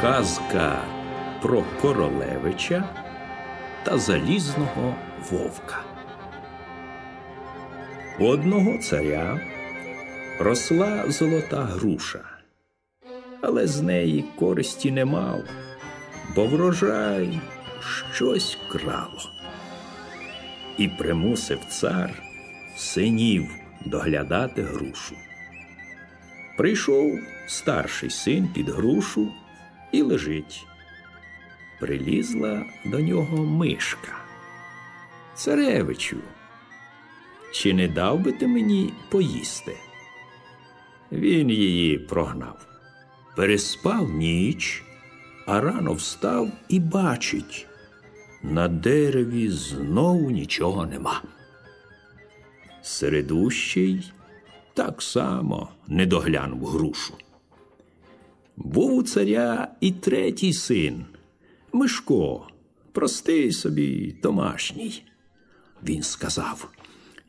Казка про королевича та залізного вовка. У одного царя росла золота груша, але з неї користі не мав, бо врожай щось крало. І примусив цар синів доглядати грушу. Прийшов старший син під грушу і лежить. Прилізла до нього мишка. Царевичу, чи не дав би ти мені поїсти? Він її прогнав. Переспав ніч, а рано встав і бачить, на дереві знову нічого нема. Середущий так само не доглянув грушу. Був у царя і третій син Мишко, простий собі, домашній. Він сказав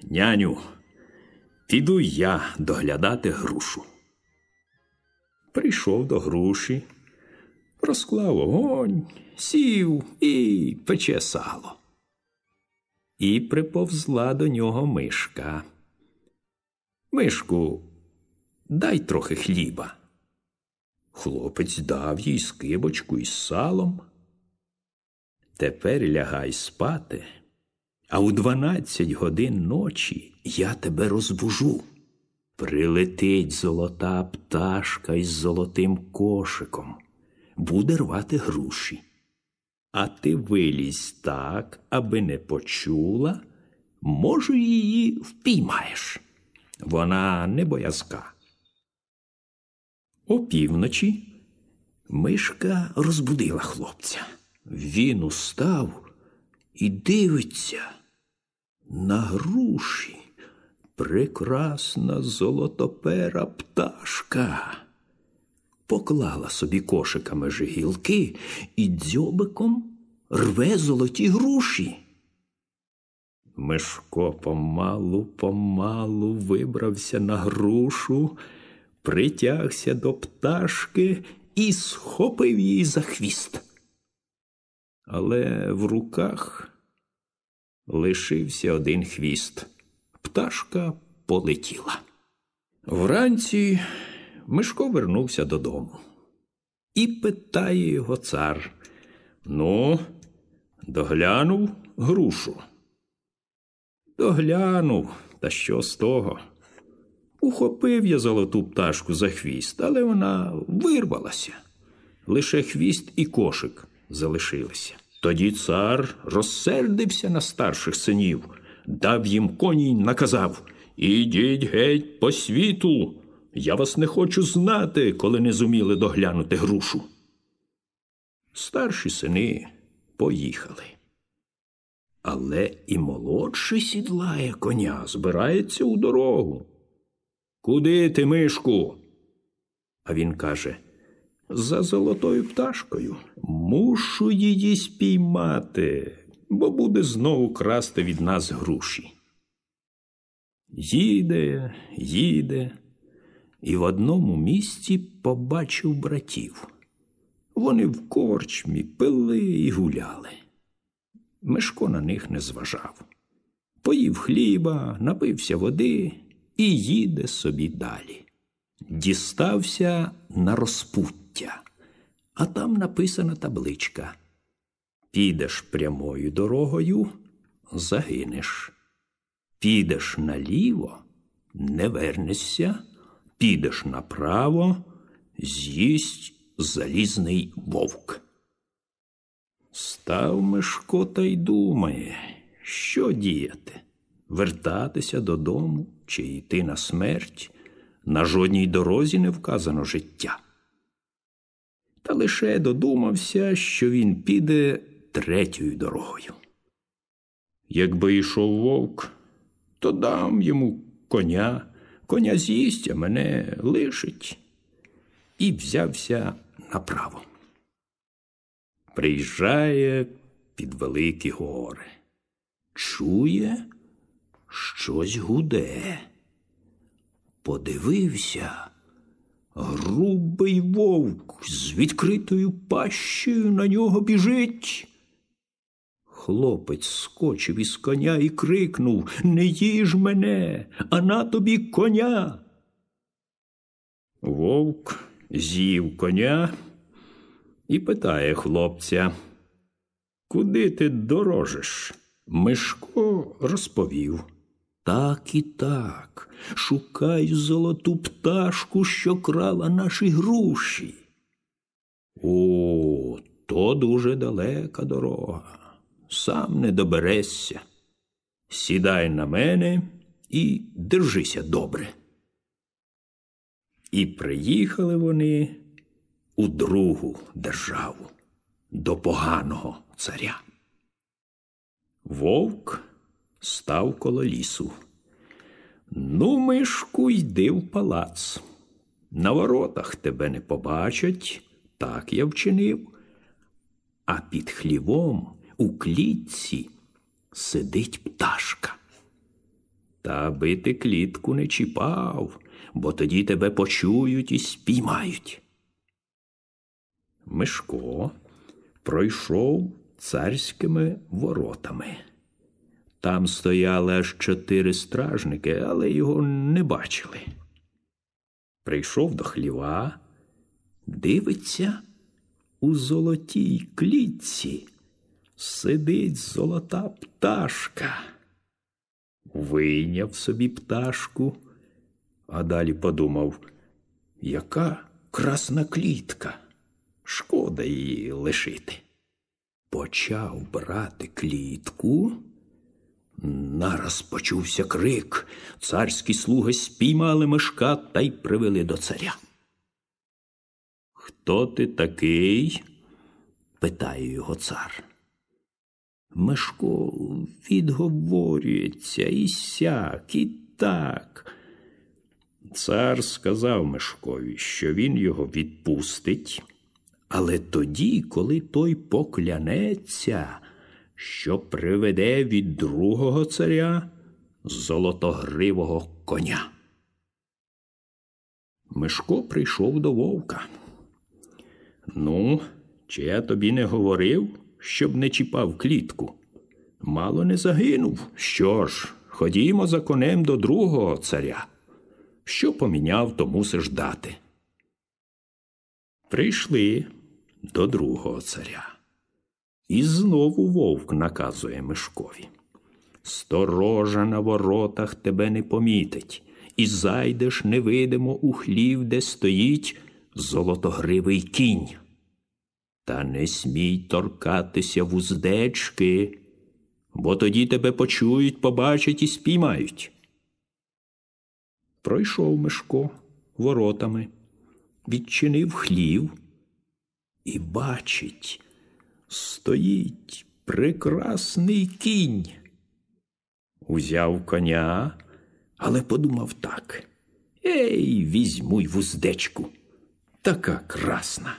Няню, піду я доглядати грушу. Прийшов до груші, розклав огонь, сів і пече сало. І приповзла до нього мишка. Мишку, дай трохи хліба. Хлопець дав їй скибочку із салом. Тепер лягай спати, а у дванадцять годин ночі я тебе розбужу. Прилетить золота пташка із золотим кошиком, буде рвати груші. А ти вилізь так, аби не почула, може, її впіймаєш. Вона не боязка. Опівночі мишка розбудила хлопця. Він устав і дивиться на груші прекрасна золотопера пташка. Поклала собі кошиками жигілки і дзьобиком рве золоті груші. Мишко помалу, помалу вибрався на грушу, притягся до пташки і схопив її за хвіст. Але в руках лишився один хвіст. Пташка полетіла. Вранці Мишко вернувся додому і питає його цар Ну, доглянув грушу. Доглянув, та що з того? Ухопив я золоту пташку за хвіст, але вона вирвалася. Лише хвіст і кошик залишилися. Тоді цар розсердився на старших синів, дав їм коні наказав Ідіть геть по світу. Я вас не хочу знати, коли не зуміли доглянути грушу. Старші сини поїхали. Але і молодший сідлає коня, збирається у дорогу. Куди ти, мишку? А він каже За золотою пташкою. Мушу її спіймати, бо буде знову красти від нас груші. Їде, їде, і в одному місці побачив братів. Вони в корчмі пили і гуляли. Мишко на них не зважав. Поїв хліба, напився води і їде собі далі. Дістався на розпуття, а там написана табличка Підеш прямою дорогою, загинеш. Підеш наліво, не вернешся, підеш направо, з'їсть залізний вовк. Став Мишко та й думає, що діяти вертатися додому чи йти на смерть. На жодній дорозі не вказано життя. Та лише додумався, що він піде третьою дорогою. Якби йшов вовк, то дам йому коня, коня з'їсть, а мене лишить, і взявся направо. Приїжджає під великі гори, чує, щось гуде. Подивився, Грубий вовк з відкритою пащею на нього біжить. Хлопець скочив із коня і крикнув Не їж мене, а на тобі коня. Вовк з'їв коня і питає хлопця, Куди ти дорожиш? Мишко розповів. Так і так, шукай золоту пташку, що крала наші груші. О, то дуже далека дорога. Сам не доберешся. Сідай на мене і держися добре. І приїхали вони у другу державу до поганого царя. Вовк став коло лісу. Ну, мишку, йди в палац. На воротах тебе не побачать, так я вчинив. А під хлівом у клітці сидить пташка. Та аби ти клітку не чіпав, бо тоді тебе почують і спіймають. Мишко пройшов царськими воротами. Там стояли аж чотири стражники, але його не бачили. Прийшов до хліва, дивиться, у золотій клітці сидить золота пташка. Вийняв собі пташку, а далі подумав, яка красна клітка. Шкода її лишити. Почав брати клітку. Нараз почувся крик. Царські слуги спіймали мишка та й привели до царя. Хто ти такий? питає його цар. Мишко відговорюється і сяк, і так. Цар сказав Мишкові, що він його відпустить, але тоді, коли той поклянеться що приведе від другого царя золотогривого коня. Мишко прийшов до вовка. Ну, чи я тобі не говорив, щоб не чіпав клітку? Мало не загинув. Що ж, ходімо за конем до другого царя. Що поміняв, то мусиш дати. Прийшли до другого царя. І знову вовк наказує Мишкові. Сторожа на воротах тебе не помітить, і зайдеш невидимо у хлів, де стоїть золотогривий кінь. Та не смій торкатися вуздечки, бо тоді тебе почують, побачать і спіймають. Пройшов Мишко воротами, відчинив хлів і бачить стоїть прекрасний кінь. Узяв коня, але подумав так. Ей, візьмуй вуздечку. Така красна.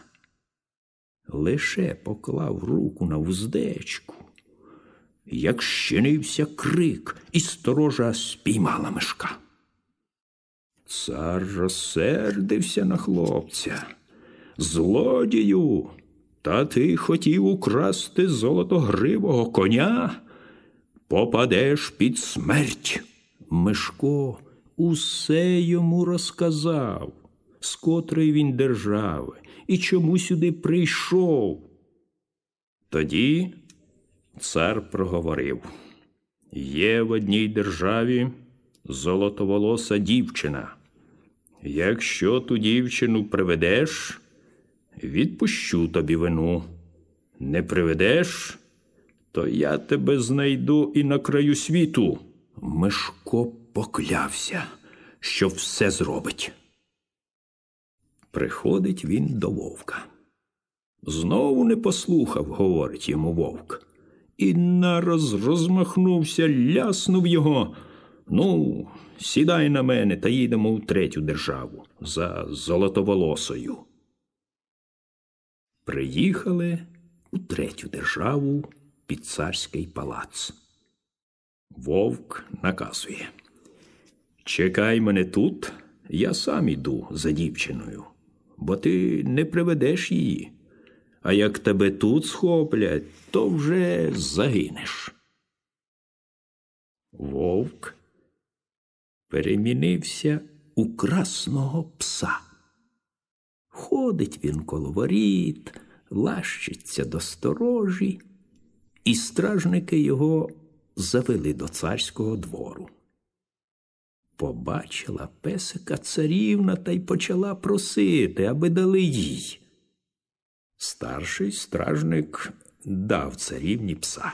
Лише поклав руку на вуздечку, як щинився крик, і сторожа спіймала мешка. Цар розсердився на хлопця. Злодію, та ти хотів украсти золотогривого коня? Попадеш під смерть. Мишко усе йому розказав, з котрої він держави і чому сюди прийшов. Тоді цар проговорив є в одній державі золотоволоса дівчина. Якщо ту дівчину приведеш, відпущу тобі вину. Не приведеш, то я тебе знайду і на краю світу. Мишко поклявся, що все зробить. Приходить він до вовка. Знову не послухав, говорить йому вовк, і нараз розмахнувся, ляснув його. Ну, сідай на мене та їдемо в третю державу за золотоволосою. Приїхали у третю державу під царський палац. Вовк наказує Чекай мене тут, я сам іду за дівчиною, бо ти не приведеш її. А як тебе тут схоплять, то вже загинеш. Вовк перемінився у красного пса. Ходить він коло воріт, лащиться до сторожі, і стражники його завели до царського двору. Побачила песика царівна та й почала просити, аби дали їй. Старший стражник дав царівні пса.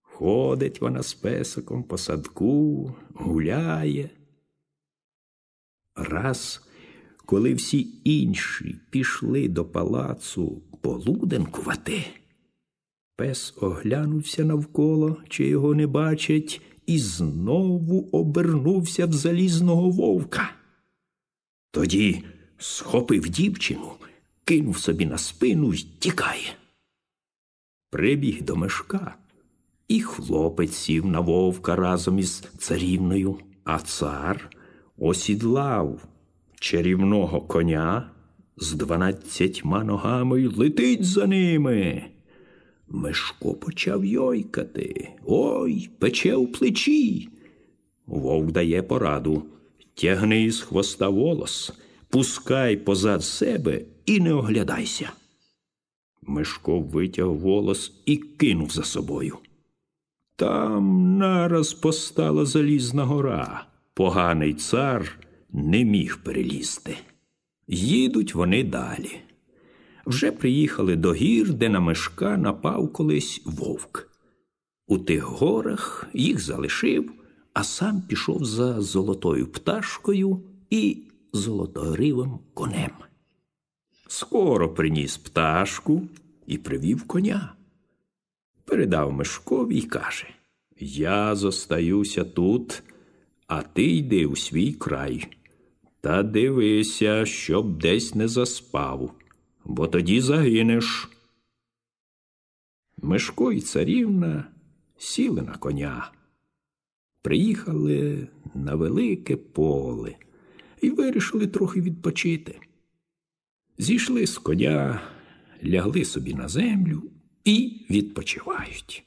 Ходить вона з песиком по садку, гуляє. Раз, коли всі інші пішли до палацу полуденкувати, пес оглянувся навколо, чи його не бачать, і знову обернувся в залізного вовка. Тоді схопив дівчину, кинув собі на спину й тікає. Прибіг до мешка. І хлопець сів на вовка разом із царівною, а цар осідлав чарівного коня з дванадцятьма ногами й летить за ними. Мишко почав йойкати. Ой, пече у плечі. Вовк дає пораду тягни із хвоста волос, пускай позад себе і не оглядайся. Мишко витяг волос і кинув за собою. Там нараз постала залізна гора. Поганий цар не міг перелізти. Їдуть вони далі. Вже приїхали до гір, де на мешка напав колись вовк. У тих горах їх залишив, а сам пішов за золотою пташкою і золотогривим конем. Скоро приніс пташку і привів коня передав Мишкові й каже Я зостаюся тут, а ти йди у свій край. Та дивися, щоб десь не заспав, бо тоді загинеш. Мишко і царівна сіли на коня, приїхали на велике поле і вирішили трохи відпочити. Зійшли з коня, лягли собі на землю і відпочивають.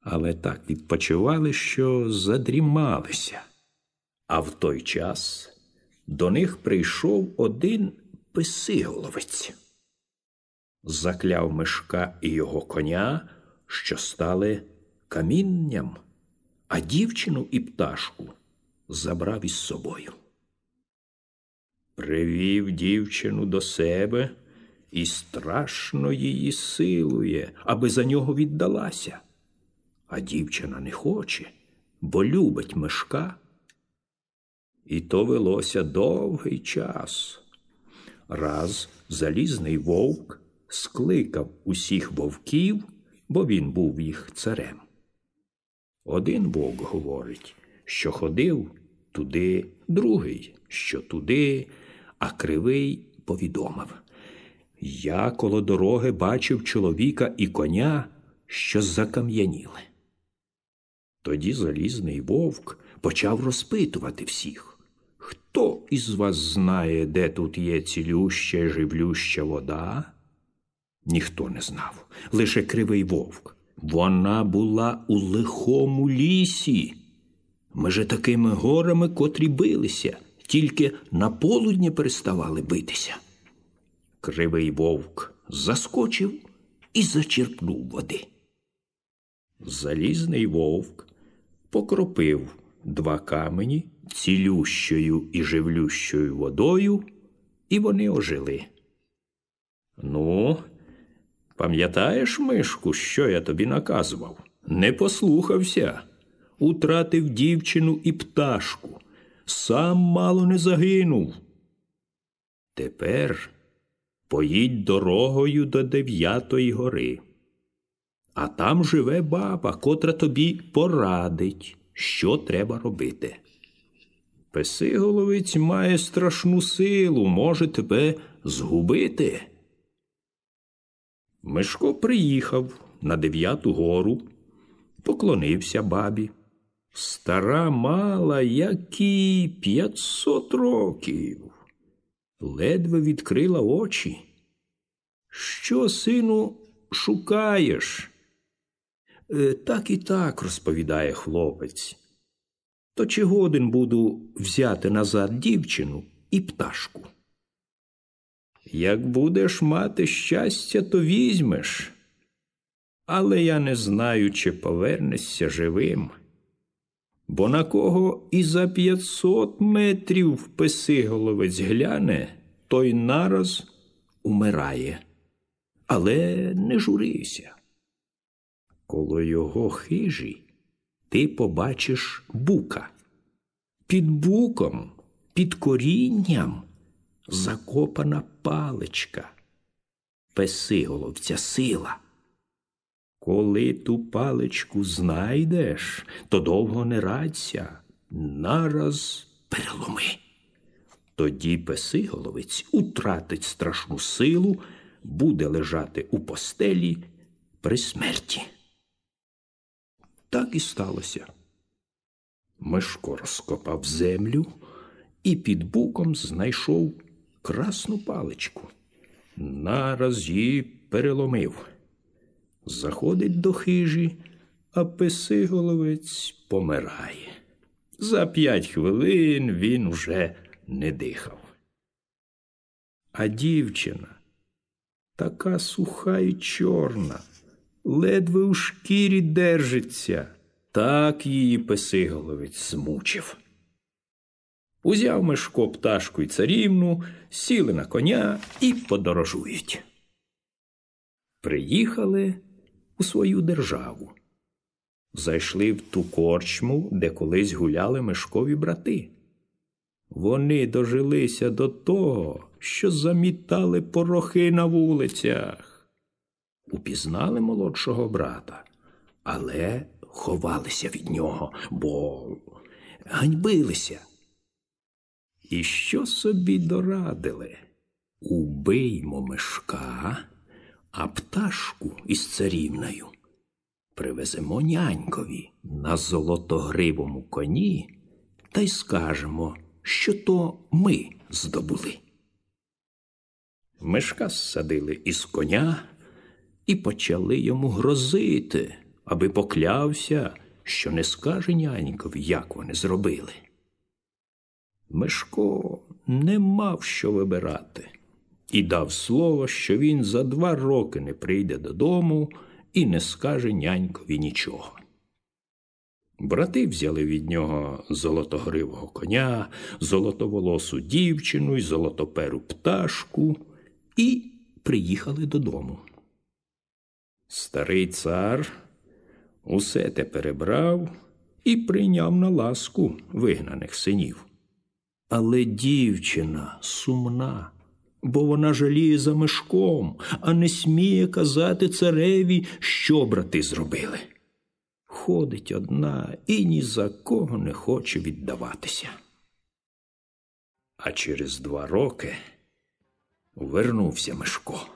Але так відпочивали, що задрімалися. А в той час до них прийшов один писиголовець. Закляв мишка і його коня, що стали камінням, а дівчину і пташку забрав із собою. Привів дівчину до себе і страшно її силує, аби за нього віддалася. А дівчина не хоче, бо любить мешка. І то велося довгий час. Раз залізний вовк скликав усіх вовків, бо він був їх царем. Один вовк говорить, що ходив туди, другий, що туди, а кривий повідомив я коло дороги бачив чоловіка і коня, що закам'яніли. Тоді залізний вовк почав розпитувати всіх, хто із вас знає, де тут є цілюща живлюща вода? Ніхто не знав, лише кривий вовк. Вона була у лихому лісі. Меже такими горами, котрі билися, тільки на полудні переставали битися. Кривий вовк заскочив і зачерпнув води. Залізний вовк покропив два камені цілющою і живлющою водою, і вони ожили. Ну, пам'ятаєш, мишку, що я тобі наказував? Не послухався, утратив дівчину і пташку, сам мало не загинув. Тепер Поїдь дорогою до Дев'ятої гори, а там живе баба, котра тобі порадить, що треба робити. Песиголовець має страшну силу, може тебе згубити. Мишко приїхав на дев'яту гору, поклонився бабі, Стара мала, як і п'ятсот років, ледве відкрила очі. Що, сину, шукаєш? «Е, Так і так, розповідає хлопець. То чи годен буду взяти назад дівчину і пташку? Як будеш мати щастя, то візьмеш. Але я не знаю, чи повернешся живим. Бо на кого і за п'ятсот метрів писиголовець гляне, той нараз умирає. Але не журися. Коло його хижі ти побачиш бука. Під буком, під корінням закопана паличка, песиголовця сила. Коли ту паличку знайдеш, то довго не радься, нараз переломи. Тоді песиголовець утратить страшну силу, буде лежати у постелі при смерті. Так і сталося. Мишко розкопав землю і під буком знайшов красну паличку. Нараз її переломив. Заходить до хижі, а писиголовець помирає. За п'ять хвилин він уже не дихав. А дівчина така суха і чорна, ледве у шкірі держиться, так її писиголовець змучив. Узяв Мишко пташку й царівну, сіли на коня і подорожують. Приїхали у свою державу. Зайшли в ту корчму, де колись гуляли Мишкові брати. Вони дожилися до того, що замітали порохи на вулицях. Упізнали молодшого брата, але ховалися від нього, бо ганьбилися. І що собі дорадили? Убиймо мешка, а пташку із царівною привеземо нянькові на золотогривому коні та й скажемо, що то ми здобули. Мишка зсадили із коня і почали йому грозити, аби поклявся, що не скаже нянькові, як вони зробили. Мишко не мав що вибирати і дав слово, що він за два роки не прийде додому і не скаже нянькові нічого. Брати взяли від нього золотогривого коня, золотоволосу дівчину й золотоперу пташку і приїхали додому. Старий цар усе те перебрав і прийняв на ласку вигнаних синів. Але дівчина сумна, бо вона жаліє за мешком, а не сміє казати цареві, що брати зробили. Ходить одна і ні за кого не хоче віддаватися. А через два роки вернувся Мишко.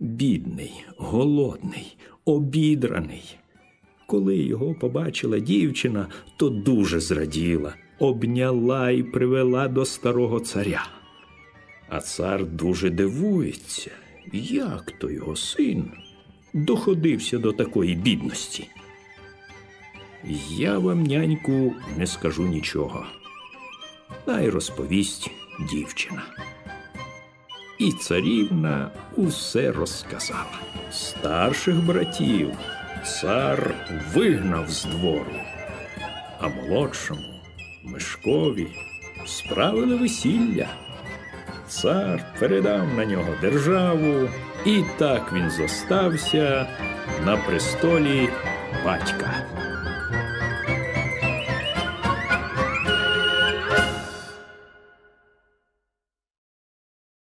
Бідний, голодний, обідраний. Коли його побачила дівчина, то дуже зраділа, обняла і привела до старого царя. А цар дуже дивується, як то його син доходився до такої бідності. Я вам, няньку, не скажу нічого. Най розповість дівчина. І царівна усе розказала. Старших братів цар вигнав з двору, а молодшому Мишкові справили весілля. Цар передав на нього державу, і так він зостався на престолі батька.